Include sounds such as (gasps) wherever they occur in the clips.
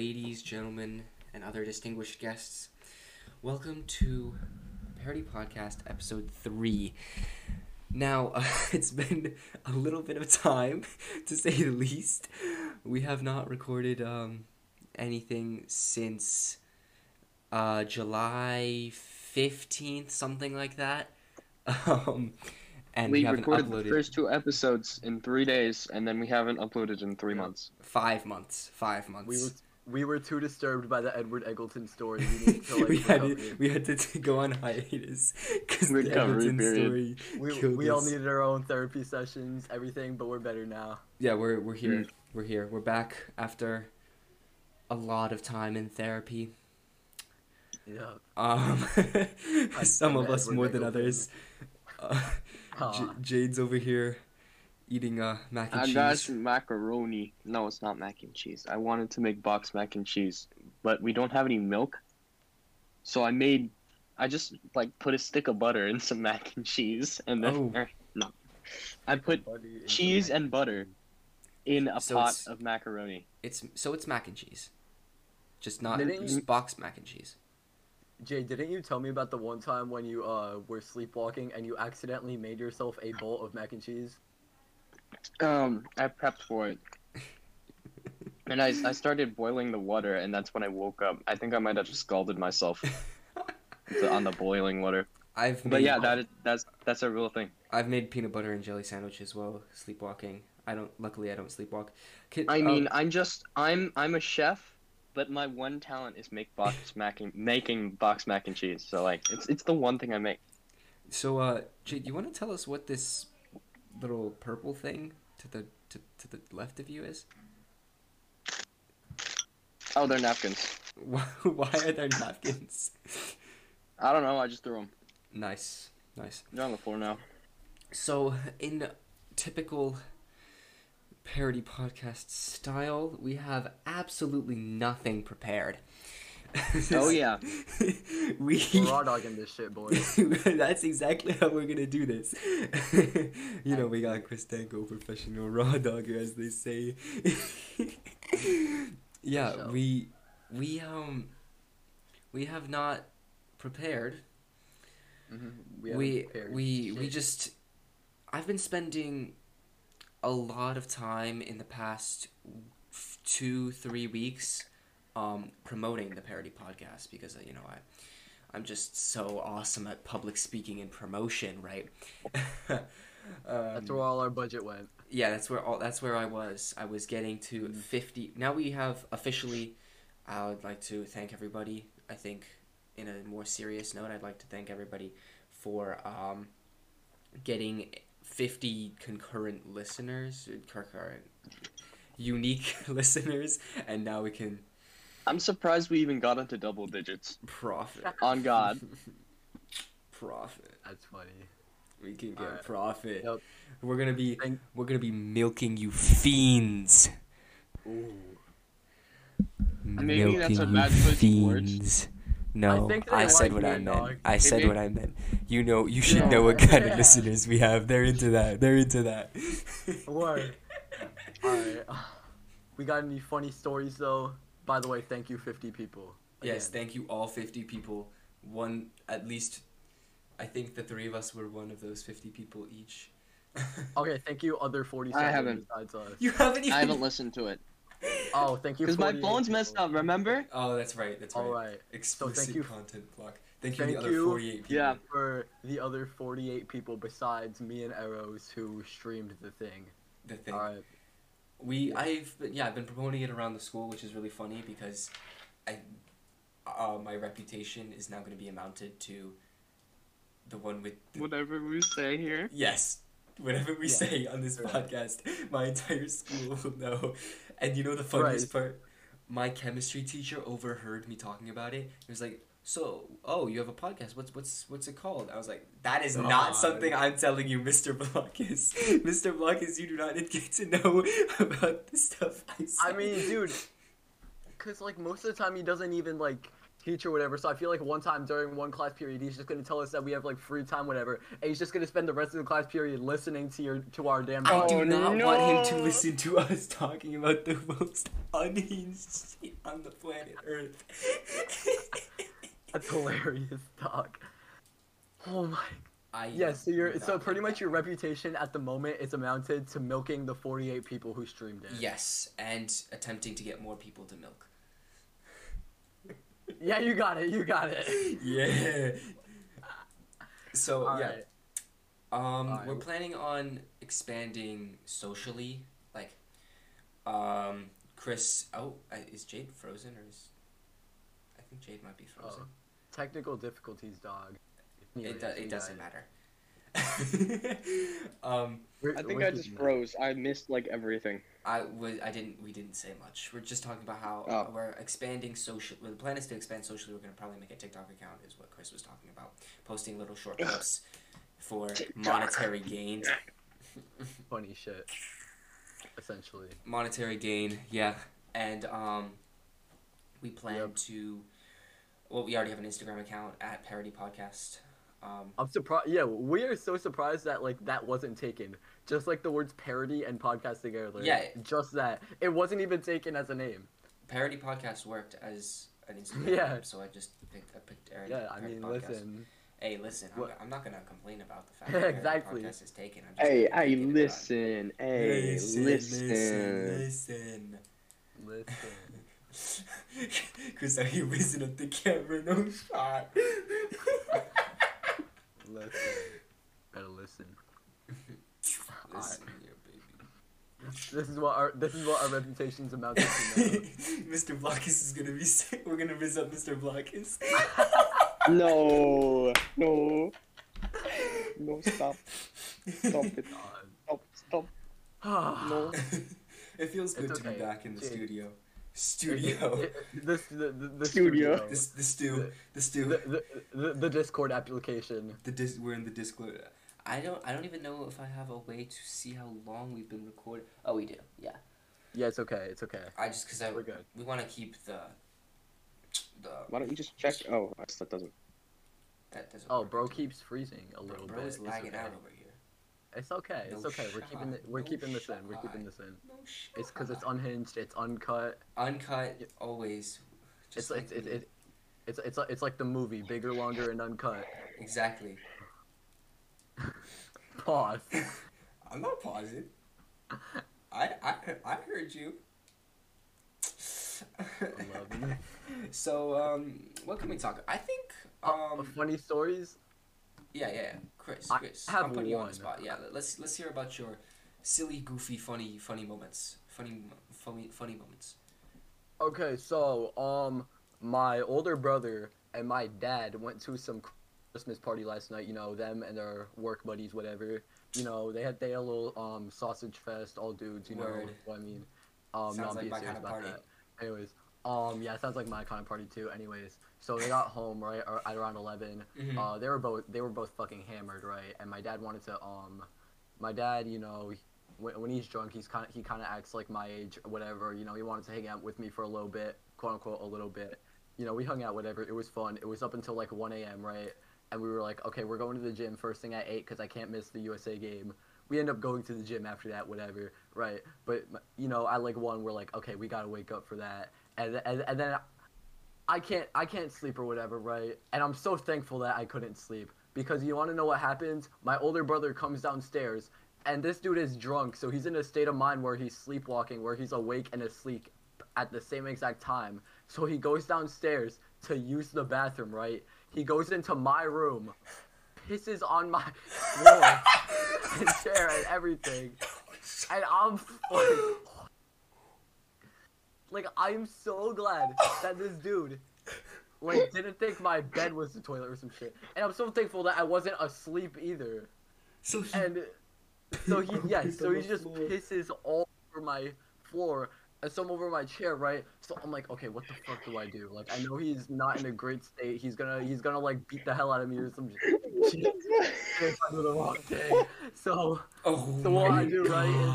ladies, gentlemen, and other distinguished guests. Welcome to Parody Podcast episode 3. Now, uh, (laughs) it's been a little bit of time, (laughs) to say the least. We have not recorded um, anything since uh, July 15th, something like that. (laughs) Um, and we, we haven't recorded uploaded the first two episodes in three days, and then we haven't uploaded in three Yeah. months. five months. Five months. We we were too disturbed by the Edward Eggleton story. We needed to (laughs) like we had to, we had to t- (laughs) go on hiatus because the Recovery Everton period. story We, killed we all needed our own therapy sessions, everything, but we're better now. Yeah, we're we're here. Mm. We're here. We're back after a lot of time in therapy. Yeah. Um, (laughs) some of kinda us Edward more than others. Uh, J- Jade's over here eating uh, mac and I cheese. got some macaroni. No, it's not mac and cheese. I wanted to make box mac and cheese, but we don't have any milk. So I made, I just like put a stick of butter in some (laughs) mac and cheese, and then Oh. er, no, I put Buddy and- cheese and butter in a So pot of macaroni. It's so it's mac and cheese, just not Didn't just you- boxed mac and cheese. Jay, didn't you tell me about the one time when you uh were sleepwalking and you accidentally made yourself a bowl of mac and cheese? Um, I prepped for it. And I, I started boiling the water, and that's when I woke up. I think I might have just scalded myself on the boiling water. I've But yeah, that is, that's that's a real thing. I've made peanut butter and jelly sandwich as well. Sleepwalking. I don't. Luckily, I don't sleepwalk. Kid, I um, mean, I'm just I'm I'm a chef, but my one talent is make box (laughs) mac and making box mac and cheese. So like, it's it's the one thing I make. So, uh, Jade, you want to tell us what this little purple thing to the to, to the left of you is? Oh, they're napkins. (laughs) Why, why are there napkins? (laughs) I don't know. I just threw them. Nice, nice. They're on the floor now. So, in typical parody podcast style, we have absolutely nothing prepared. (laughs) Oh yeah. (laughs) we We're raw dogging this shit, boy. (laughs) That's exactly how we're gonna do this. you know, we got Chris Danko, professional raw dogger, as they say. yeah, So. we we um we have not prepared. Mhm. We we prepared we, shit. just I've been spending a lot of time in the past two three weeks um, promoting the parody podcast because uh, you know I I'm just so awesome at public speaking and promotion, right? (laughs) um, That's where all our budget went. yeah, that's where all that's where I was. I was getting to Mhm. 50. Now we have officially I would like to thank everybody. I think in a more serious note, I'd like to thank everybody for um, getting 50 concurrent listeners, concurrent unique (laughs) listeners, and now we can I'm surprised we even got into double digits. profit. On God. (laughs) profit. That's funny. We can get Alright. profit. Yep. We're gonna be Thank- we're gonna be milking you fiends. Ooh. Maybe that's a Milking bad you words. fiends. No, think they I, said like what I meant. dog. I said Maybe- what I meant. You know, you should Yeah. know what kind of listeners we have. They're into that. They're into that. Word. (laughs) Alright. We got any funny stories though? By the way, thank you, 50 people. Yes, thank you all 50 people. One at least I think the three of us were one of those 50 people each. (laughs) Okay, thank you, other 47 I haven't. besides us. You haven't even I haven't listened to it Oh, thank you. because my 48 phone's messed up. Remember? Oh, that's right. That's right. Alright. Explicit you- content block. Thank you thank the other you. 48 people. Yeah. For the other 48 people besides me and Arrows who streamed the thing. The thing. Alright. We I've been, yeah I've been promoting it around the school, which is really funny because I uh, my reputation is now going to be amounted to the one with the, Whatever we say here. yes whatever we Yeah. say on this Right. podcast, my entire school will know. And you know the funniest Right. part, my chemistry teacher overheard me talking about it. He was like. So, oh, you have a podcast. What's what's what's it called? I was like, that is not God. something I'm telling you, Mr. Blockus. (laughs) Mr. Blockus, you do not get to know (laughs) about the stuff I say. I mean, dude, because, like, most of the time he doesn't even, like, teach or whatever. So I feel like one time during one class period, he's just gonna tell us that we have like free time, whatever, and he's just gonna spend the rest of the class period listening to your to our damn. I Oh, do not want him to listen to us talking about the most (laughs) unhinged shit on the planet Earth. That's hilarious, dog. Oh my. I Yeah, so your would so pretty much your reputation at the moment is amounted to milking the 48 people who streamed it. Yes, and attempting to get more people to milk. (laughs) Yeah, you got it. You got it. (laughs) Yeah. So All yeah, right. um, we're planning on expanding socially. Like, um, Chris. Oh, uh, is Jade frozen or is? I think Jade might be frozen. Technical difficulties, dog. Anyways, it do- it doesn't matter. (laughs) um, We're- I think I just keeping that. froze. I missed like everything. I was I didn't we didn't say much. We're just talking about how Oh. we're expanding social. Well, the plan is to expand socially. We're gonna probably make a TikTok account, is what Chris was talking about. Posting little short clips for TikTok. monetary gain. (laughs) Funny shit. Essentially. monetary gain, yeah. And um, we plan Yep. to. Well, we already have an Instagram account at Parody Podcast. Um, I'm surprised. Yeah, we are so surprised that like that wasn't taken. Just like the words parody and podcast together. Yeah. Just that. It wasn't even taken as a name. Parody Podcast worked as an Instagram, Yeah. so I just picked I picked Parody, Yeah, I mean, Podcast. listen. Hey, listen, I'm, I'm not gonna complain about the fact (laughs) that Exactly. Parody Podcast is taken. I'm just Hey, gonna hey, make it about- listen. Hey, listen, listen. listen, Listen. Listen. Chris, are you whizzing up the camera? No shot. (laughs) listen. Better listen. (laughs) listen, here, baby. This is what our this is what our reputations amount to now. (laughs) Mr. Blockus is gonna be sick. We're gonna raise up Mr. Blockus. No, no, no, stop, stop it, God. stop, stop. (sighs) No. it feels good It's to be back in the Jake. studio. Studio. It- it- this the, the, the Studio. studio. This the stew. The stew. The, the, the, the Discord application. The dis- we're in the Discord. I don't. I don't even know if I have a way to see how long we've been recording. Oh, we do. Yeah. Yeah, it's okay. It's okay. I just because I We're good. we want to keep the the Why don't you just check? Oh, I still doesn't. that doesn't. Oh, work. bro keeps freezing a little bro bit. is It's lagging okay. out over here. It's okay. It's No okay. We're keeping shot. it. We're No keeping this in. We're keeping this in. No. It's because it's unhinged. It's uncut. uncut. Always. It's Just it's like it, it's it's like- it's like the movie, bigger, longer, and uncut. exactly. (laughs) Pause. (laughs) I'm not pausing. I I I heard you. (laughs) So um, what can we talk? I think Uh, um, funny stories. Yeah, yeah, yeah. Chris, I Chris, have I'm putting you on the spot. Yeah, let's let's hear about your silly, goofy, funny, funny moments. Funny, funny, funny moments. Okay, so um, my older brother and my dad went to some Christmas party last night. You know, them and their work buddies, whatever. You know, they had they had a little um sausage fest, all dudes. You Word. know what I mean? Um, Sounds not like serious kind of about party. that. Anyways, um, yeah, it sounds like my kind of party too. Anyways, so they got home right at around 11 Mhm. Uh, they were both they were both fucking hammered, right? And my dad wanted to um, my dad, you know, when, when he's drunk, he's kind of he kind of acts like my age whatever. You know, he wanted to hang out with me for a little bit, quote unquote, a little bit. You know, we hung out, whatever. It was fun. It was up until like 1 a.m. right? And we were like, okay, we're going to the gym first thing at eight because I can't miss the USA game. We end up going to the gym after that, whatever, right? But you know, at like one, we're like, okay, we gotta wake up for that, and and, and then I can't I can't sleep or whatever, right? And I'm so thankful that I couldn't sleep because you want to know what happens? My older brother comes downstairs and this dude is drunk, so he's in a state of mind where he's sleepwalking, where he's awake and asleep at the same exact time. So he goes downstairs to use the bathroom, right? He goes into my room, pisses on my (laughs) floor and chair and everything. (laughs) And I'm (laughs) like, like I'm so glad that this dude like (laughs) didn't think my bed was the toilet or some shit. And I'm so thankful that I wasn't asleep either. So he, And so he (laughs) yeah, so he just floor. pisses all over my floor and some over my chair, right? So I'm like, okay, what the fuck do I do? Like I know he's not in a great state. He's gonna he's gonna like beat the hell out of me or some (laughs) shit. if I do the wrong thing. So oh so what I do right is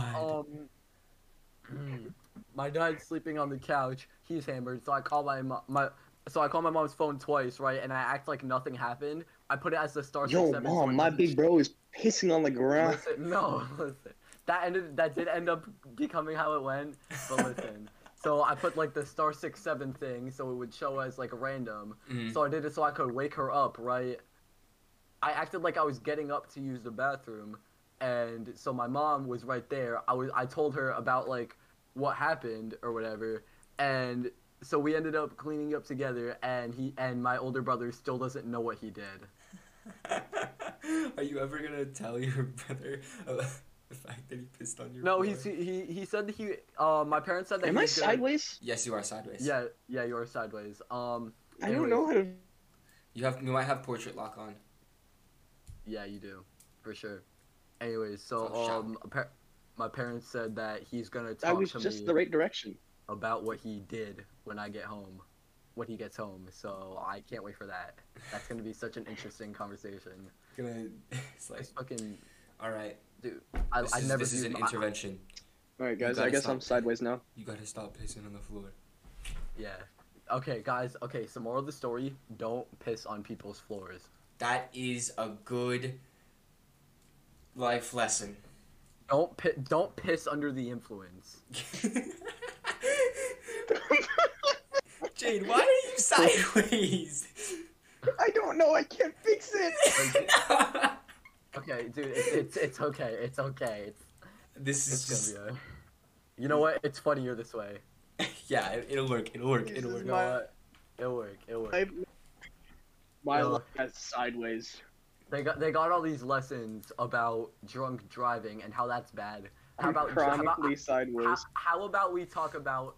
um (clears throat) my dad's sleeping on the couch. He's hammered, so I call my my so I call my mom's phone twice, right? And I act like nothing happened. I put it as the star Yo, six seven. so it mom, my big bro is pissing on the ground. Listen, no, listen. That ended. That did end up becoming how it went. But listen. (laughs) so I put like the star six seven thing, so it would show as like random. Mhm. So I did it so I could wake her up, right? I acted like I was getting up to use the bathroom, and so my mom was right there. I was. I told her about like what happened or whatever, and so we ended up cleaning up together. And he and my older brother still doesn't know what he did. (laughs) Are you ever gonna tell your brother about (laughs) the fact that he pissed on your No, floor? he's he he said that he. Uh, my parents said that. Am he I was gonna- sideways? Yes, you are sideways. Yeah, yeah, you're sideways. Um, I don't know how to. You have you might have portrait lock on. yeah, you do, for sure. Anyways, so Oh, um, appa- my parents said that he's gonna I talk was to just me the right direction. about what he did when I get home, when he gets home. So I can't wait for that. That's gonna be such an interesting conversation. Gonna (laughs) it's like It's fucking all right. dude. I This I is, never this is an my- intervention. All right, guys. I guess stop. I'm sideways now. You gotta stop pissing on the floor. Yeah. Okay, guys. Okay, so moral of the story: don't piss on people's floors. That is a good life lesson. Don't pi- don't piss under the influence. (laughs) Jade, why are you sideways? I don't know. I can't fix it. (laughs) Okay, dude, it's it's, it's okay. It's okay. It's this is it's just gonna be. A... You know what? It's funnier this way. (laughs) yeah. It, it'll work. It'll work. This It'll is work. You know My- what? It'll work. It'll work. I, my No. life is sideways. They got they got all these lessons about drunk driving and how that's bad. How I'm about how about, chronically how, sideways. how about we talk about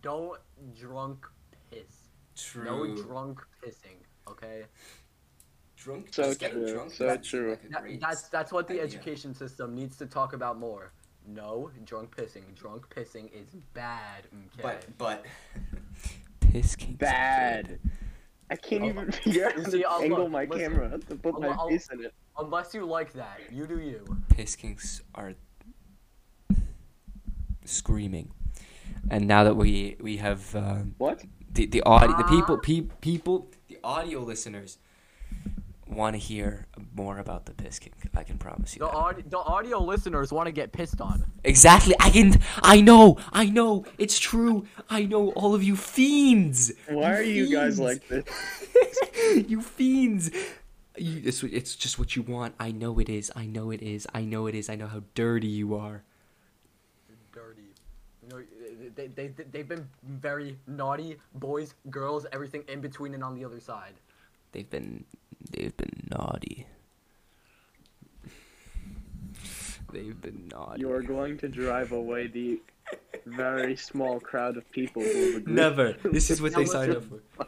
don't drunk piss. True. No drunk pissing. Okay. drunk. So just getting true, Drunk so doesn't true. That- that's that's what the idea. education system needs to talk about more. No drunk pissing. Drunk pissing is bad. Okay. But but (laughs) (laughs) piss kinks. are Bad. Good. I can't even (laughs) figure out how see, to I'll angle look, my listen. camera to put I'll- my I'll- face in it. Unless you like that, you do you. Piss kinks are screaming. And now that we we have um, What? the the audio, the people Ah. pe- people the audio listeners want to hear more about the piss kink. I can promise you. The that. audio, the audio listeners want to get pissed on. Exactly. I can. I know. I know. It's true. I know all of you fiends. Why are you guys like this? (laughs) you fiends. You, it's, it's just what you want. I know it is. I know it is. I know it is. I know how dirty you are. dirty. You know, they, they, they, they've been very naughty, boys, girls, everything in between and on the other side. They've been. They've been naughty. They've been naughty. You are going to drive away the very small crowd of people who have. Never. This is what they signed up for.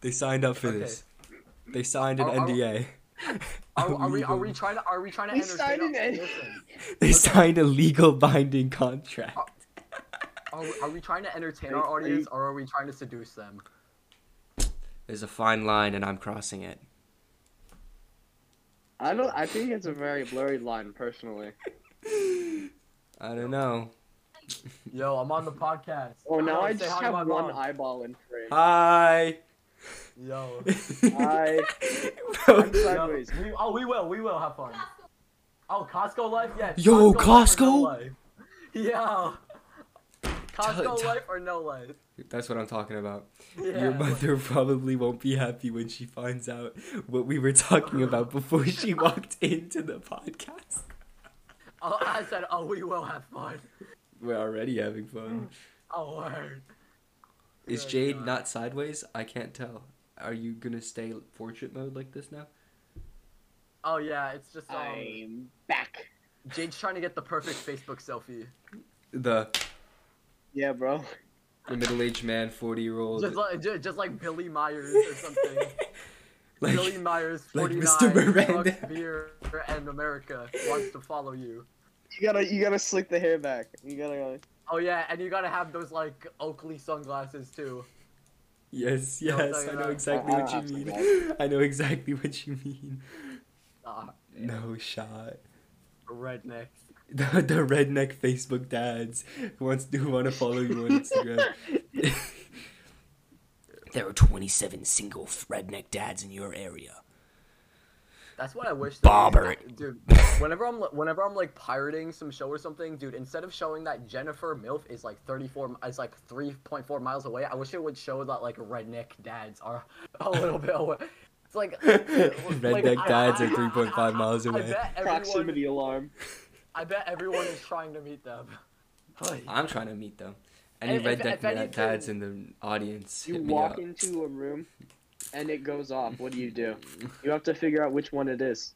They signed up for Okay. this. They signed an Are- are- NDA. Are, are we are we trying to are we trying to We entertain? signed an our- N- listen, They signed a legal binding contract. are, we- are we trying to entertain our audience or are we trying to seduce them? There's a fine line, and I'm crossing it. I don't. I think it's a very blurry line, personally. (laughs) I don't know. Yo, I'm on the podcast. Oh, now Yo, I just hi have one mom. eyeball in frame. Hi. Yo. Hi. Bro, Yo, we, oh, we will. We will have fun. Oh, Costco life, yes. Yo, life or no Costco? life? (laughs) Yeah. Costco tell- life or no life? That's what I'm talking about. Yeah. Your mother probably won't be happy when she finds out what we were talking about before she (laughs) walked into the podcast. Oh, I said, oh, we will have fun. We're already having fun. (laughs) Oh, word. Is Good Jade God. not sideways? I can't tell. Are you gonna stay portrait mode like this now? Oh, yeah, it's just, um, I'm back. Jade's trying to get the perfect Facebook selfie. The Yeah, bro. The middle aged man, forty year old, Just like, ju- just like Billy Myers or something. (laughs) like Billy Myers, like 49, Mr. Miranda. beer, and America wants to follow you. You gotta, you gotta slick the hair back. You gotta. uh, Oh, yeah, and you gotta have those, like, Oakley sunglasses, too. yes, No, yes, no, I know exactly I- I what you mean. (laughs) I know exactly what you mean. Ah, No shot. rednecks. The, the redneck Facebook dads who wants to who want to follow you on Instagram. (laughs) There are 27 single redneck dads in your area. That's what I wish. that- Bobber. dude. (laughs) Whenever I'm whenever I'm like pirating some show or something, dude. Instead of showing that Jennifer Milf is like 34, is like 3.4 miles away, I wish it would show that like redneck dads are (laughs) a little bit away. It's like Redneck I- dads I- are 3.5 I- I- miles I away. bet everyone, Proximity alarm. I bet everyone is trying to meet them. Like, I'm trying to meet them. Any If- if- redneck if da- anything- dads in the audience, You hit me walk up. into a room, and it goes off. What do you do? (laughs) You have to figure out which one it is.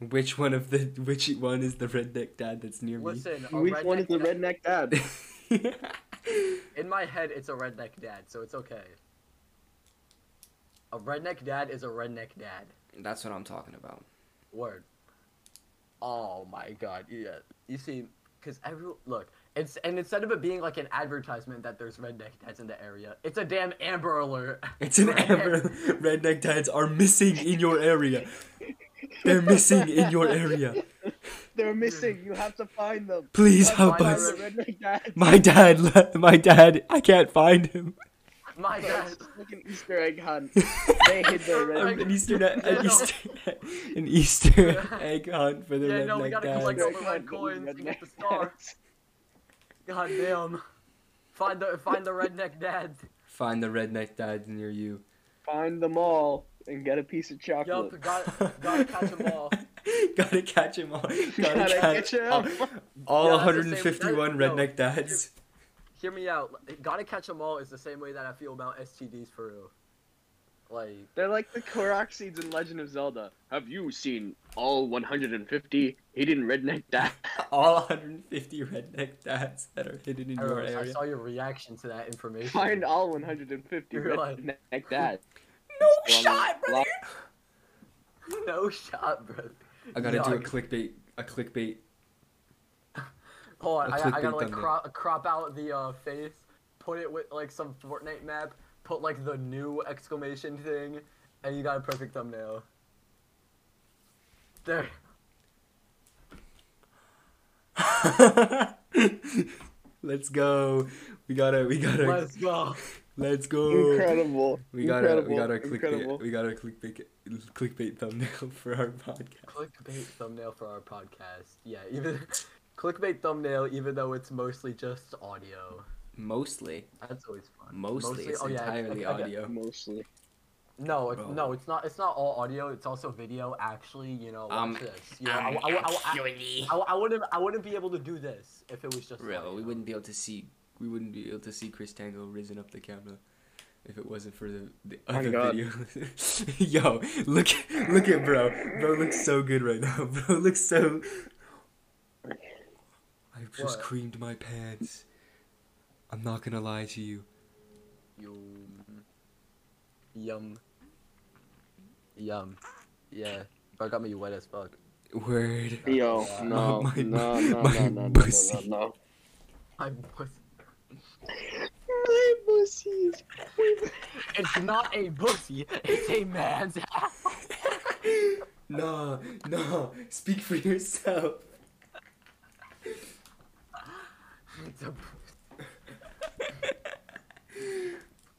Which one of the which one is the redneck dad that's near listen, a Which one is the redneck dad- dad? (laughs) In my head, it's a redneck dad, so it's okay. A redneck dad is a redneck dad. that's what I'm talking about. Word. Oh my god, yeah. You see, because every look, it's and instead of it being like an advertisement that there's redneck dads in the area, it's a damn Amber Alert. It's an (laughs) Amber. Redneck dads are missing in your area. They're missing in your area. They're missing. You have to find them. Please That's help us. The dad. My dad, le- my dad, I can't find him. My dad. It's like an Easter egg hunt. (laughs) They hid their redneck an (laughs) Easter, egg- an. Easter, an (laughs) Easter egg hunt for the Yeah, no, we redneck gotta dads. collect all the red coins and get the redneck star. God damn. Find the find the redneck dads. Find the redneck dads near you. Find them all and get a piece of chocolate. Yup, gotta, gotta catch them all. Gotta catch them all. Gotta, Gotta catch catch 'em. all, all Yeah, that's the same- 151 redneck dads. Hear me out. Gotta catch them all is the same way that I feel about STDs for real. Like, They're like the Korok seeds in Legend of Zelda. Have you seen all 150 hidden redneck dads? (laughs) All 150 redneck dads that are hidden in I, your don't I saw your reaction to that information. Find all (laughs) 150 You're like- redneck dads. No Well, shot, brother. no shot, bro. I gotta do a clickbait. A clickbait. Hold on, A I, I gotta like thumbnail. crop, crop out the uh, face, put it with like some Fortnite map, put like the new exclamation thing, and you got a perfect thumbnail. There. (laughs) Let's go. We gotta. We gotta. Let's go. Let's go. Incredible. We got a we got our clickbait Incredible. we got a clickbait clickbait thumbnail (laughs) for our podcast. Clickbait thumbnail for our podcast. Yeah, even clickbait thumbnail, even though it's mostly just audio. Mostly, That's always fun. mostly, it's oh, yeah, entirely I- I get- audio. Mostly. No, it's, no, it's not. It's not all audio. It's also video. Actually, you know, watch Um, this. You know, I, I, I, I, I, I wouldn't. I wouldn't be able to do this if it was just. Real, audio. we wouldn't be able to see. We wouldn't be able to see Chris Tango risen up the camera if it wasn't for the the Oh my other God. video. (laughs) Yo, look look at bro. Bro looks so good right now. Bro (laughs) looks so. I've just What? creamed my pants. I'm not gonna lie to you. Yum. Yum. Yum. Yeah. Bro got me wet as fuck. Word. Yo, no, my- no, no, my no, no, no, no, pussy. no, no. I was. My pussies. It's not a pussy. It's a man's ass. (laughs) no, no. Speak for yourself. It's a (laughs)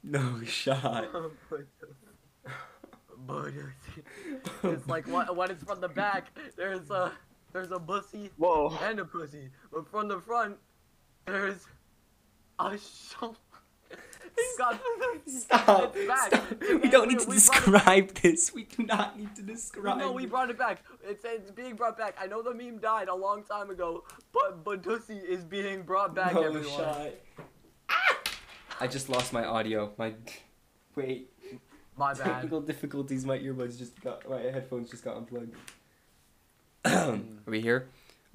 No shot. Oh but it's like what when it's from the back, there's a there's a pussy Whoa. and a pussy, but from the front, there's a (laughs) show. He's Stop. Stop. We don't need to we describe this. We do not need to describe. No, we brought it back. It's, it's being brought back. I know the meme died a long time ago, but but is being brought back. no everyone. shot. Ah! I just lost my audio. My wait. My bad. Technical difficulties. My earbuds just got. My headphones just got unplugged. (clears throat) Are we here?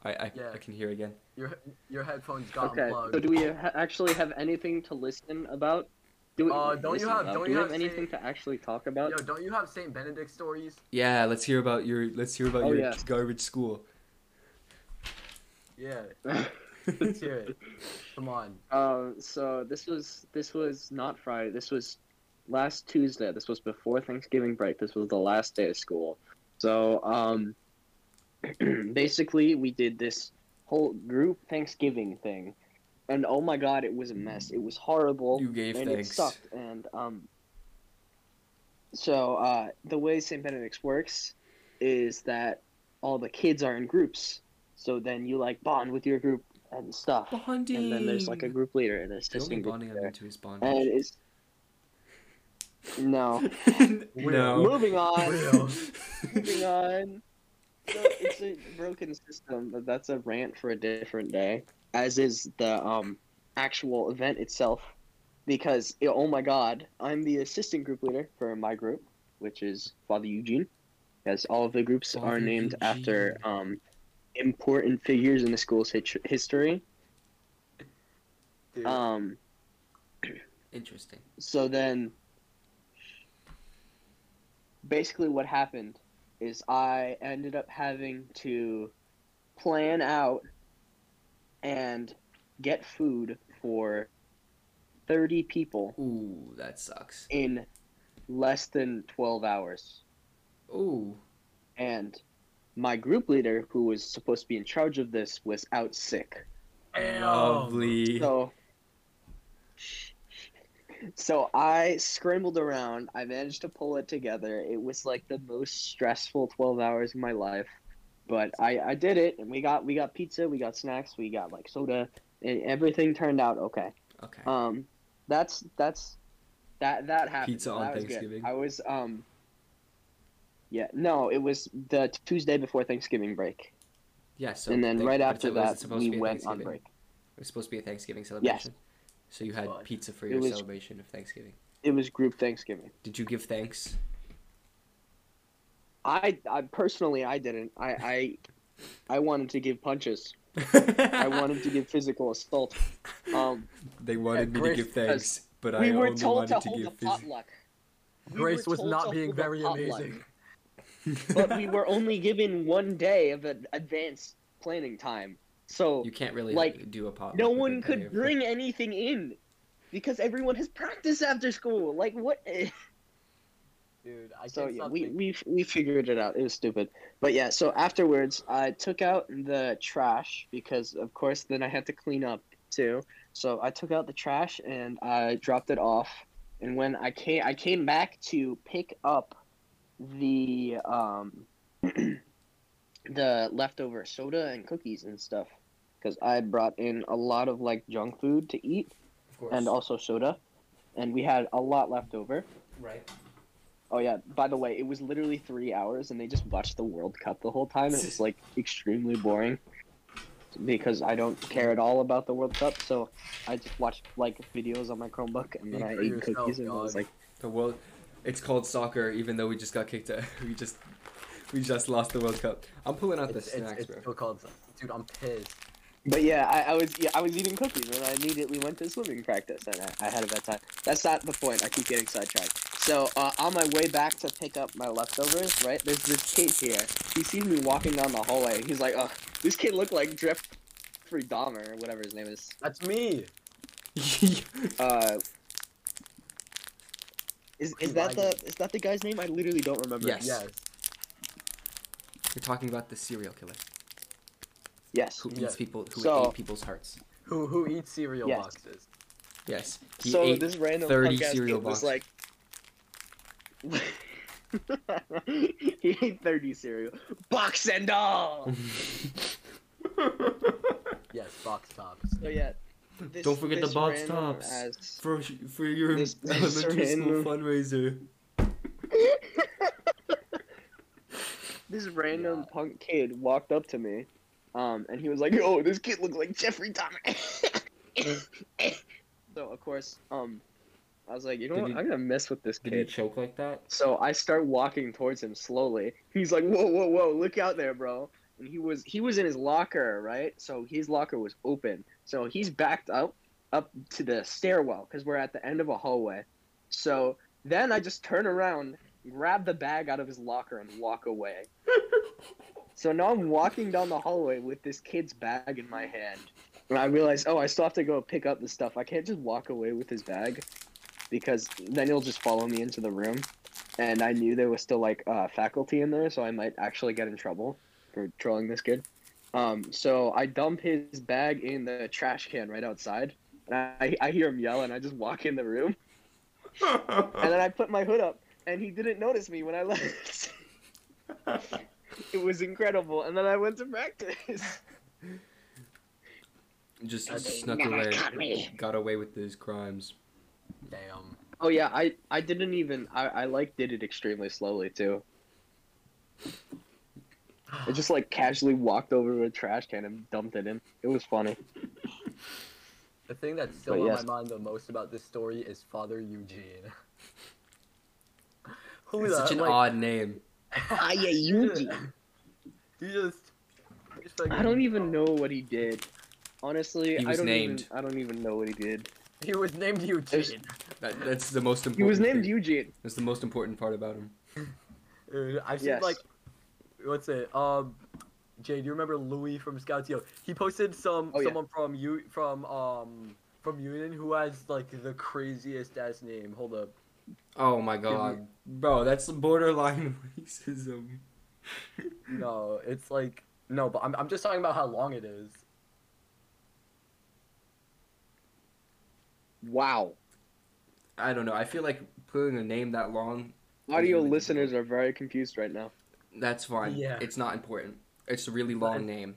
I I, Yeah. I can hear again. Your your headphones got Okay, unplugged. so do we ha- actually have anything to listen about? Do we, Uh, don't you have- about? don't do you have have anything say- to actually talk about? Yo, don't you have Saint Benedict stories? Yeah, let's hear about your. Let's hear about Oh, your yes. garbage school. Yeah, (laughs) let's hear it. Come on. Uh, so this was this was not Friday. This was last Tuesday. This was before Thanksgiving break. This was the last day of school. So um, (clears throat) basically we did this whole group Thanksgiving thing, and oh my god, it was a mess. It was horrible. You gave and thanks. it sucked. And um, so uh, the way St. Benedict's works is that all the kids are in groups. So then you like bond with your group and stuff. Bonding. And then there's like a group leader and an The only assistant group bonding I've leader. been to And it's (laughs) no. no. Moving on. Moving on. So it's a broken system, but that's a rant for a different day. As is the um actual event itself, because oh my god, I'm the assistant group leader for my group, which is Father Eugene. As all of the groups are Father named after um important figures in the school's hit- history. Dude, Um, Interesting. so then basically what happened is I ended up having to plan out and get food for 30 people Ooh, that sucks. in less than 12 hours. Ooh. And my group leader, who was supposed to be in charge of this, was out sick. Damn. Lovely. So, so I scrambled around. I managed to pull it together. It was like the most stressful twelve hours of my life, but I I did it, and we got we got pizza, we got snacks, we got like soda, and everything turned out okay. Okay. Um, that's that's that that happened. Pizza on That was. Thanksgiving? I was um. Yeah, no, it was the Tuesday before Thanksgiving break, yeah. So and then thank- right after was that we went on break. It was supposed to be a Thanksgiving celebration. So you had Fun. pizza for your was- celebration of Thanksgiving. It was group Thanksgiving. Did you give thanks? I, I personally I didn't. I, I I wanted to give punches. I (laughs) I wanted to give physical assault. Um, They wanted me to give thanks, but I were only told wanted to to hold a give phys- potluck. We Grace were was told not being very amazing. but we were only given one day of an advanced planning time. So You can't really Like, do a pot. no one could bring anything in because everyone has practice after school. Like what? (laughs) Dude, I so can't yeah, we, we we figured it out. It was stupid, but yeah. So afterwards, I took out the trash because, of course, then I had to clean up too. So I took out the trash and I dropped it off. And when I came, I came back to pick up the um (clears throat) the leftover soda and cookies and stuff because I brought in a lot of like junk food to eat Of and also soda, and we had a lot left over. right. Oh yeah. By the way, it was literally three hours, and they just watched the World Cup the whole time. It was like (laughs) extremely boring because I don't care at all about the World Cup. So I just watched like videos on my Chromebook, and then I ate yourself, cookies, and I was like, The world. It's called soccer, even though we just got kicked out. (laughs) We just, we just lost the World Cup. I'm pulling out the It's, it's, snacks, it's bro. called. Dude, I'm pissed. but yeah, I, I was yeah, I was eating cookies, and I immediately went to swimming practice, and I, I had a bad time. That's not the point. I keep getting sidetracked. So uh, on my way back to pick up my leftovers, right? There's this kid here. He sees me walking down the hallway. He's like, "Oh, this kid looked like Jeffrey Dahmer, or whatever his name is." That's me. (laughs) Uh, is is that the is that the guy's name? I literally don't remember. Yes. Yes. We're talking about the serial killer Yes. who Yeah. eats people, who So- ate people's hearts. Who who eats cereal Yes. boxes? Yes. He so ate this random 30 punk ass cereal boxes. like. (laughs) he ate thirty cereal box and all. (laughs) Yes, box tops. So yeah. This, Don't forget the box tops. ass- for for your This- this elementary school fundraiser. This random Yeah. punk kid walked up to me, um, and he was like, "Yo, this kid looks like Jeffrey Dahmer." (laughs) so of course, um, I was like, you know Did what? he- I'm gonna mess with this Did he kid. choke like that? So I start walking towards him slowly. He's like, "Whoa, whoa, whoa! Look out there, bro!" And he was he was in his locker, right? So his locker was open. So he's backed up up to the stairwell because we're at the end of a hallway. So then I just turn around, grab the bag out of his locker, and walk away. so now I'm walking down the hallway with this kid's bag in my hand, and I realize, oh, I still have to go pick up the stuff. I can't just walk away with his bag because then he'll just follow me into the room and I knew there was still like uh, faculty in there, so I might actually get in trouble for trolling this kid. Um, so I dump his bag in the trash can right outside, and I, I hear him yell, and I just walk in the room, (laughs) and then I put my hood up, and he didn't notice me when I (laughs) left. it was incredible, and then I went to practice. (laughs) Just That's- snuck away, got away with his crimes. Damn. Oh yeah, I I didn't even I I like did it extremely slowly too. I just like casually walked over to a trash can and dumped it in. It was funny. The thing that's still But on yes. my mind the most about this story is Father Eugene. (laughs) Who It's such an like, odd name. (laughs) Ah yeah, he just- He just. he I don't even know what he did. Honestly, He I don't named. even I don't even know what he did. He was named Eugene. That, that's the most important. He important. was named thing. Eugene. That's the most important part about him. (laughs) I've seen Yes. like, what's it? Um, Jay, do you remember Louis from Scouts? Yo, he posted some Oh, yeah. someone from you from um from Union who has like the craziest ass name. Hold up. Oh my god, bro, that's borderline (laughs) racism. No, it's like no, but I'm I'm just talking about how long it is. Wow. I don't know. I feel like putting a name that long. Audio Really listeners are very confused right now. That's fine. Yeah. It's not important. It's a really long It's- name.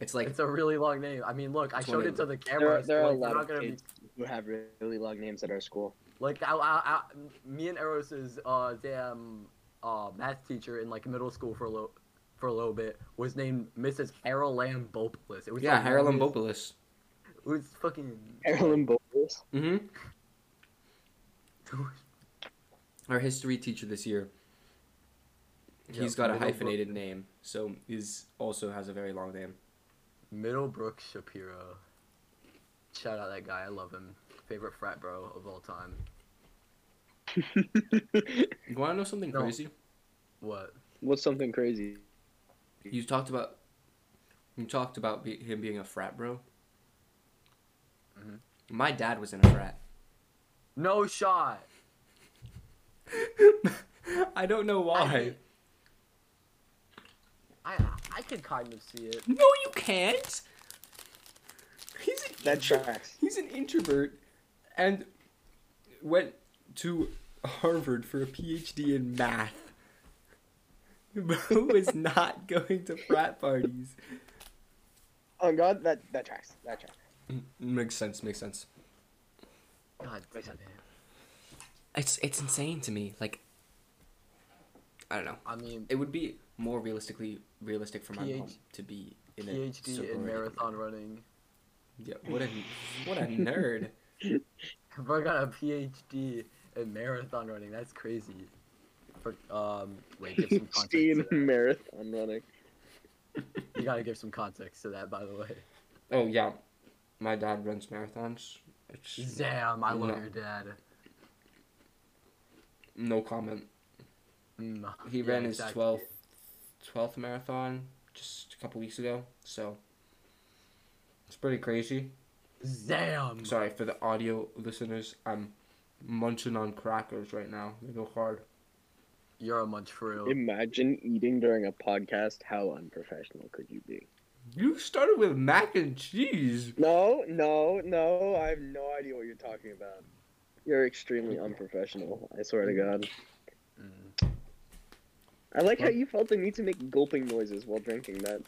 It's like it's a really long name. I mean, look, I showed it to the camera. are- there are a like, they're lot of gonna kids who have really long names at our school. Be like I, I, I, me and Eros's uh damn uh math teacher in like middle school for a little for a little bit was named Mrs. Harolam Bopeless. It was yeah, the Harlem longest- Bopoulos. It was fucking. Carolyn Bowles. Mm-hmm. (laughs) Our history teacher this year. He's Yep, got a hyphenated name, so he's also has a very long name. Middlebrook Shapiro. Shout out that guy. I love him. Favorite frat bro of all time. (laughs) You want to know something No. crazy? What? What's something crazy? You talked about. You talked about be, him being a frat bro. Mhm. My dad was in a frat. No shot. (laughs) I don't know why. I I could kind of see it. No, you can't. He's an That intro- tracks. He's an introvert, and went to Harvard for a PhD in math. (laughs) Who is not going to frat parties? Oh God, that that tracks. That tracks. Makes sense. Makes sense. God damn it. It's it's insane to me. Like, I don't know. I mean, It would be more realistically realistic for my mom to be in a PhD in marathon running. Yeah, what a what a nerd. (laughs) Bro got a PhD in marathon running. That's crazy. For, um, wait, give some context. PhD to in that. marathon running. You gotta give some context to that, by the way. Oh yeah, my dad runs marathons. It's Damn, I love No. your dad. no comment. Mm, He yeah, ran his 12th, 12th marathon just a couple weeks ago, so it's pretty crazy. Damn. Sorry for the audio listeners. I'm munching on crackers right now. They go hard. You're a munch for real. Imagine eating during a podcast. How unprofessional could you be? You started with mac and cheese. No, no, no. I have no idea what you're talking about. You're extremely unprofessional. I swear to God. Mm. I like how you felt the need to make gulping noises while drinking that.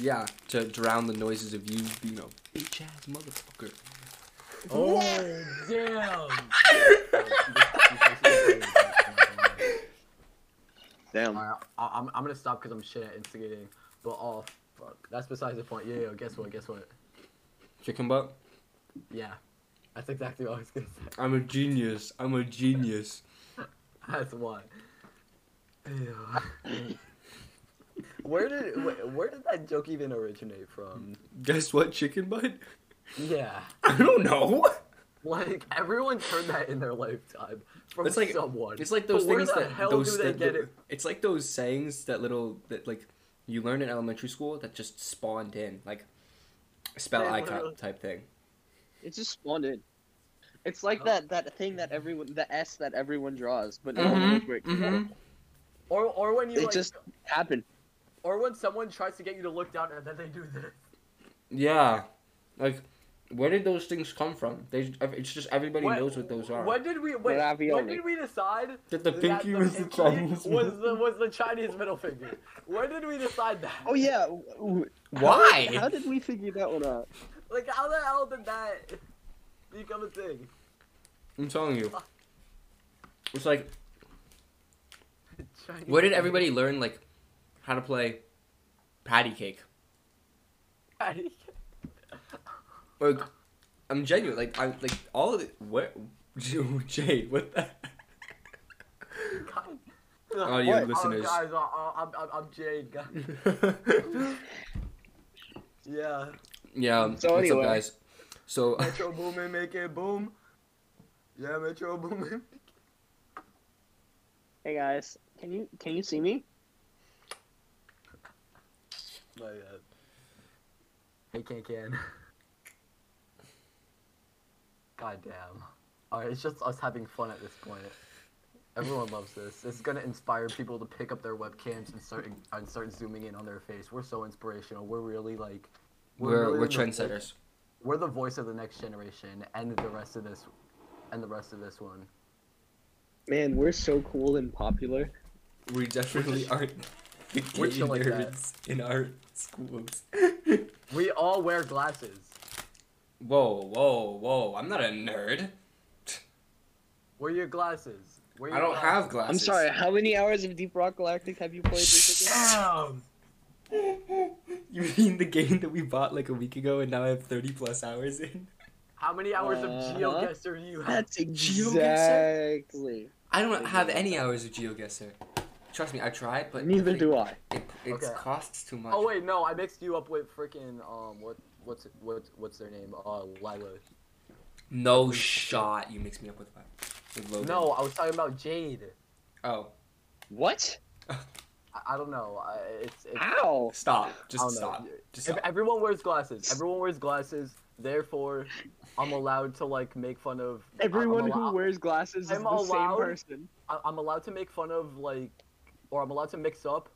Yeah, to drown the noises of you being a bitch ass motherfucker. Oh, damn. Damn. Alright, I- I'm, I'm gonna stop because I'm shit at instigating. But oh, fuck. That's besides the point. Yeah, yeah, guess what? Guess what? Chicken butt. Yeah. That's exactly what I was gonna say. I'm a genius. I'm a genius. (laughs) That's why. (laughs) Ew. where did wh- where did that joke even originate from? Guess what, chicken butt? Yeah, I don't know. like everyone's heard that in their lifetime from It's like- someone. It's like those But where things the that hell those do they that- get it? It's like those sayings that little that like you learn in elementary school that just spawned in like spell Yeah, icon literally. type thing. It just spawned in. It's like Oh. that that thing that everyone the S that everyone draws, but no Mhm, one knows where it came mhm. Or or when you It like, just happened. Or when someone tries to get you to look down and then they do this. Yeah, like Where did those things come from? They, it's just everybody When- knows what those are. When did we wait, when did we decide That the that pinky was the Chinese. was middle- the was the Chinese middle finger? When did we decide that? Oh yeah. w- w- Why? How, how did we figure that one out? Like how the hell did that become a thing? I'm telling you. It's like, (laughs) Chinese where did everybody learn like how to play patty cake? Patty cake. like, I'm genuine. Like, I'm like all of it. What, Jade? What the? (laughs) Oh, you What? listeners. Oh, guys, I'm, I'm, I'm Jade, guys. (laughs) Yeah. yeah. Um, so what's up, anyway. guys? So (laughs) Metro Boomin, make it boom. Yeah, Metro Boomin. Hey guys, can you can you see me? My bad. Hey, can can. God damn. Alright, it's just us having fun at this point. Everyone loves this. It's gonna inspire people to pick up their webcams and start and start zooming in on their face. We're so inspirational. We're really like we're really we're the- trendsetters. We're the voice of the next generation and the rest of this and the rest of this one. Man, we're so cool and popular. We definitely (laughs) aren't the We're gay chill like that. nerds in our schools. (laughs) We all wear glasses. whoa, whoa, whoa! I'm not a nerd. Where are your glasses. Wear I your don't have glasses. I'm sorry. How many hours of Deep Rock Galactic have you played recently? Damn. (laughs) You mean the game that we bought like a week ago and now I have 30 plus hours in? How many hours of Uh-huh. GeoGuessr do you have? That's GeoGuessr? exactly. I don't have any hours of GeoGuessr. Trust me, I tried, but Neither it, do I. It, it Okay. costs too much. Oh wait, no, I mixed you up with freaking um what what's it, what what's their name? Uh, Lila. No shot. You mixed me up with with Logan. No, I was talking about Jade. Oh, What? I, I don't know. I, it's, it's Ow! stop. Just don't know. stop. Just If stop. everyone wears glasses, everyone wears glasses. Therefore, I'm allowed to like make fun of Everyone I'm who wears glasses is I'm the allowed- same person. I'm allowed to make fun of like, or I'm allowed to mix up,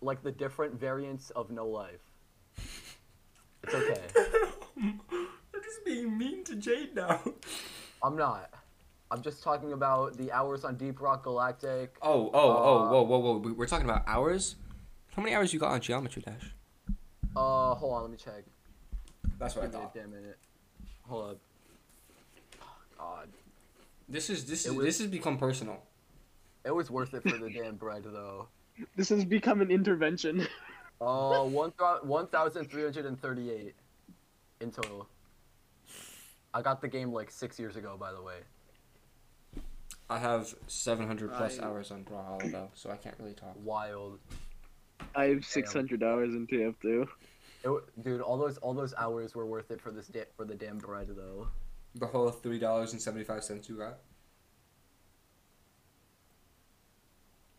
like the different variants of no life. It's okay. (laughs) You're just being mean to Jade now. (laughs) I'm not. I'm just talking about the hours on Deep Rock Galactic. Oh, oh, oh, Uh, whoa, whoa, whoa. We- We're talking about hours? How many hours you got on Geometry Dash? Uh, hold on, let me check. That's what I Give me a thought. damn minute. Hold up. God, This is this It is was- this has become personal. It was worth it for the (laughs) damn bread though. This has become an intervention. Uh, (laughs) one one thousand three hundred and thirty-eight in total. I got the game like six years ago, by the way. I have 700 plus I- hours on Brawlhalla though, so I can't really talk. Wild, I have 600 hours in TF2. it, dude. All those all those hours were worth it for this da- for the damn bread though. The whole three dollars and seventy five cents you got.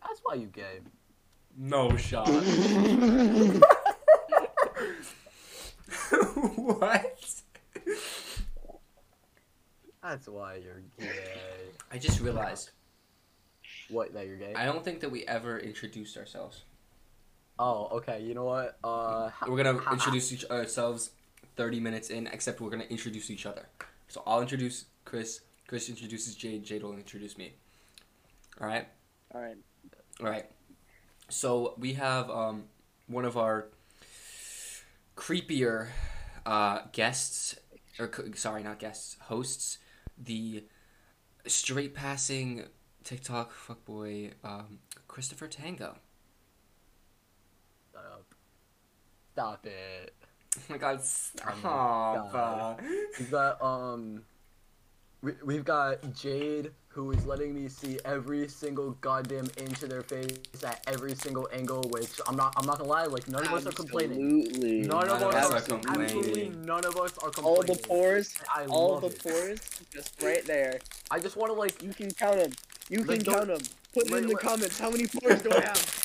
That's why you gay. No shot. (laughs) (laughs) what? That's why you're gay. I just realized. What? That you're gay? I don't think that we ever introduced ourselves. Oh, okay. You know what? Uh, We're gonna introduce each ourselves thirty minutes in, except we're gonna introduce each other. So I'll introduce Chris. Chris introduces Jade. Jade will introduce me. All right. All right. All right. So we have um, one of our creepier uh, guests, or sorry, not guests, hosts, the straight passing TikTok fuckboy um, Christopher Tango. Shut up. Stop it. Oh my god, stop. God. uh, We've got um, we we've got Jade who is letting me see every single goddamn inch of their face at every single angle. Which I'm not I'm not gonna lie, like none of us are complaining. Absolutely. None of us are complaining. Absolutely none of us are complaining. All the pores, I all the it. pores, just right there. I just want to like You can count them. You can don't- count them. Put it in the like- comments. How many pores do I (laughs) have?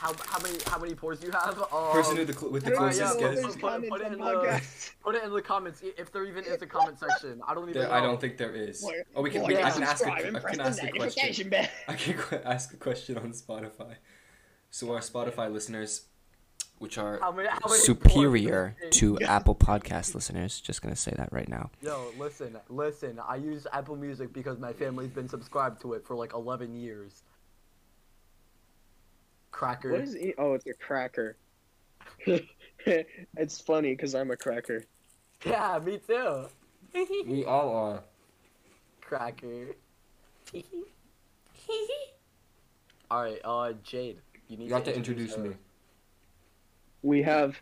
how how many how many pores do you have? Um, Person with the, cl- with the Alright, yeah, closest well, guess. well, put- put it in the- podcasts. (laughs) Put it in the comments if there even is a comment section. I don't even. There, know. I don't think there is. Like, Oh, we can. like, We, I can ask. A, I can ask a question. bell. (laughs) I can qu- ask a question on Spotify. So our Spotify listeners, which are How many, how many superior to Apple Podcast listeners. Just gonna say that right now. Yo, listen, listen. I use Apple Music because my family's been subscribed to it for like 11 years. Cracker. What is e- oh, it's a cracker. (laughs) it's funny because I'm a cracker. Yeah, me too. We all are. Cracker. (laughs) All right, uh, Jade, you need You have to to introduce me. We have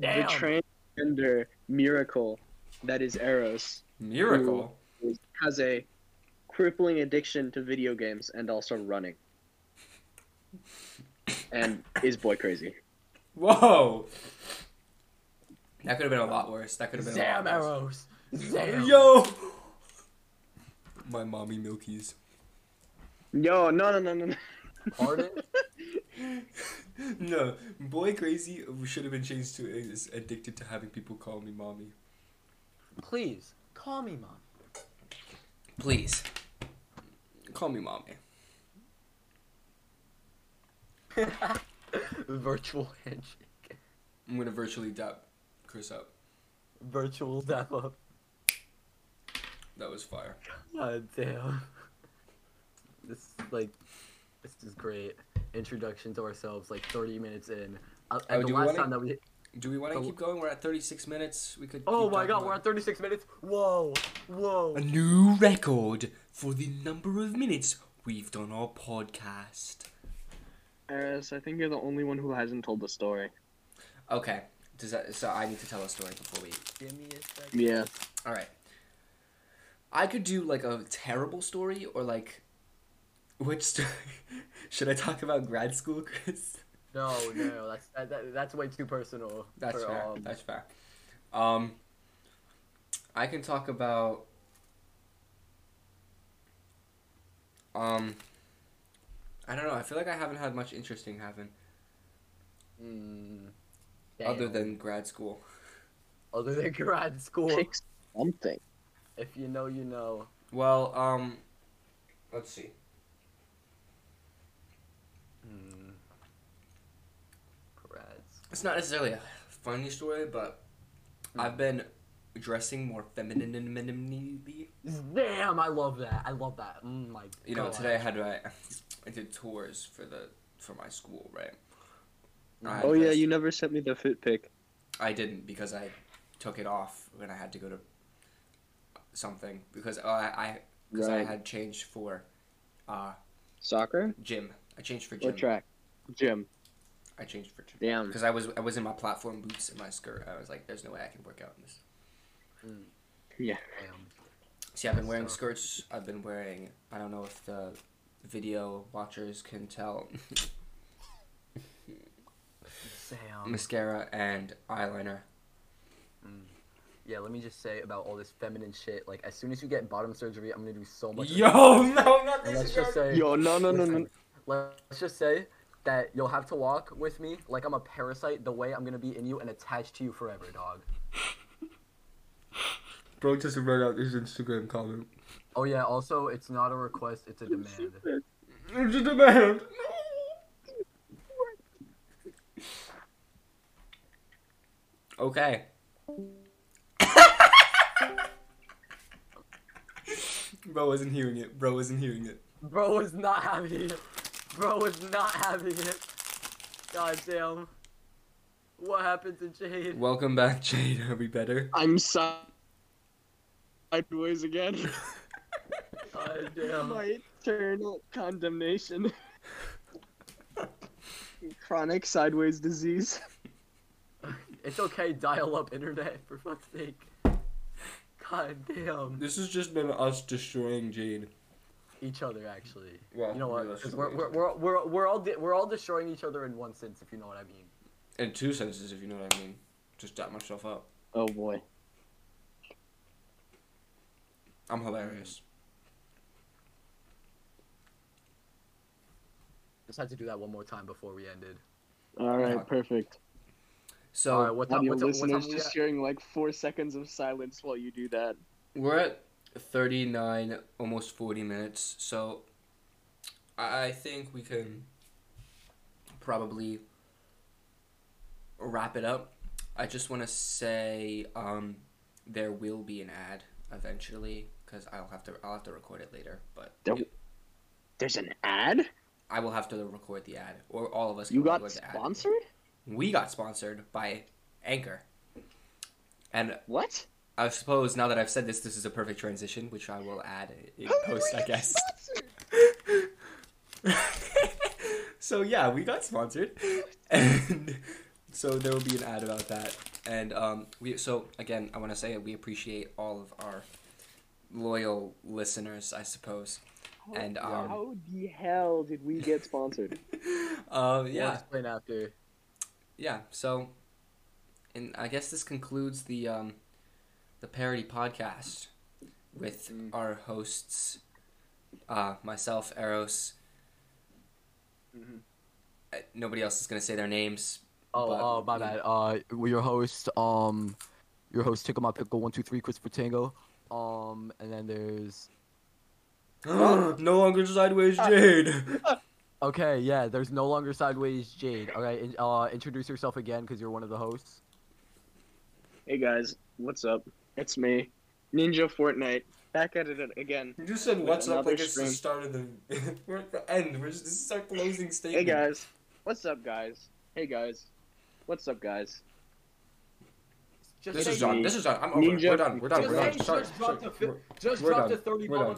Damn. the transgender miracle that is Eros. Miracle. Has a crippling addiction to video games and also running. (coughs) And is boy crazy. Whoa. That could have been a lot worse. That could have been Zam a lot worse. arrows. Zam. Yo. My mommy milkies. Yo, no, no, no, no, no. Pardon? (laughs) no, boy crazy should have been changed to is addicted to having people call me mommy. Please call me mom. Please. Call me mommy. (laughs) Virtual handshake. I'm gonna virtually dap Chris up. Virtual dap up. That was fire. God damn. This like, this is great. Introduction to ourselves, like 30 minutes in. Uh, Oh, the do we last wanna- time that we. Do we want to Oh. keep going? We're at 36 minutes. We could. Oh my god, we're at 36 minutes. Whoa, whoa. A new record for the number of minutes we've done our podcast. Eros, I think you're the only one who hasn't told the story. Okay. Does that? So I need to tell a story before we. Give me a second. Yeah. All right. I could do like a terrible story or like. Which story? (laughs) Should I talk about grad school, Chris? No, no, no, that's that, that, that's way too personal. That's for, fair. um, That's fair. Um, I can talk about. Um, I don't know. I feel like I haven't had much interesting happen mm, other than grad school. (laughs) other than grad school. Pick something. If you know, you know. Well, um, let's see. Mm. Grads. It's not necessarily a funny story, but I've been dressing more femininely. Damn, I love that. I love that. Mm, my You know, God. today I had my, I did tours for the for my school, right? I Oh yeah, dressed- you never sent me the fit pic. I didn't because I took it off when I had to go to something because uh, I because I had changed for uh Soccer gym. I changed for or gym. track? Gym. I changed for gym Damn. because I was I was in my platform boots and my skirt. I was like, there's no way I can work out in this. Yeah. Damn. See, I've been wearing So- skirts. I've been wearing. I don't know if the video watchers can tell. Damn. mascara and eyeliner. Mm. Yeah, let me just say about all this feminine shit. Like, as soon as you get bottom surgery, I'm gonna do so much. Yo, (laughs) no, not this let's just say. Yo, no, no, no, no. (laughs) Let's just say that you'll have to walk with me like I'm a parasite. The way I'm gonna be in you and attached to you forever, dog. Bro just read out his Instagram comment. Oh yeah. Also, it's not a request; it's a demand. It's a demand. Okay. Bro wasn't hearing it. Bro wasn't hearing it. Bro was not having it. Bro was not having it. God damn. What happened to Jade? Welcome back, Jade. Are we better? I'm si- sideways again. (laughs) God (laughs) damn. My eternal condemnation. Chronic sideways disease. (laughs) It's okay, dial up internet, for fuck's sake. God damn. This has just been us destroying Jade. Each other, actually. Well, You know what? yeah, 'Cause that's we're, we're, we're, we're, we're, all di- we're all destroying each other in one sense, if you know what I mean. In two senses, if you know what I mean. Just jack myself up. Oh boy. I'm hilarious. Just had to do that one more time before we ended. All right, Fuck. perfect. So Alright, what time, Audio what time, what time listeners we just hearing like four seconds of silence while you do that. we're at 39, almost 40 minutes. So I I think we can probably wrap it up, I just want to say um, there will be an ad eventually because I'll have to I'll have to record it later, but There- There's an ad. I will have to record the ad, or all of us. You got record the ad. sponsored? We got sponsored by Anchor, and What? I suppose now that I've said this, this is a perfect transition, which I will add in How post, I guess. (laughs) so yeah, we got sponsored, and so there will be an ad about that. And um, we so again, I want to say we appreciate all of our loyal listeners, I suppose. And, um, how the hell did we get sponsored? (laughs) um, We'll yeah, explain after. yeah. So, and I guess this concludes the um, the parody podcast with Mm. our hosts, uh, myself, Eros. Mhm. Uh, Nobody else is gonna say their names. Oh, But, oh, my yeah. bad. Uh, we're your host, um, your host, Tickle My Pickle One Two Three, Christopher Tango. Um, and then there's (gasps) no longer sideways, (laughs) Jade. (laughs) okay, yeah. There's no longer sideways Jade. All right, in- uh, introduce yourself again because you're one of the hosts. Hey guys, what's up? It's me, Ninja Fortnite, back at it again. You just said what's up another like it's the stream. start of the. (laughs) We're at the end. We're just, this is our closing statement. Hey guys, what's up, guys? Hey guys, what's up, guys? Just This is done. This is done. I'm over. Ninja- We're done. We're done. Just We're done. Sorry, just dropped sorry. We're- Just We're dropped done. 30 We're bomb on the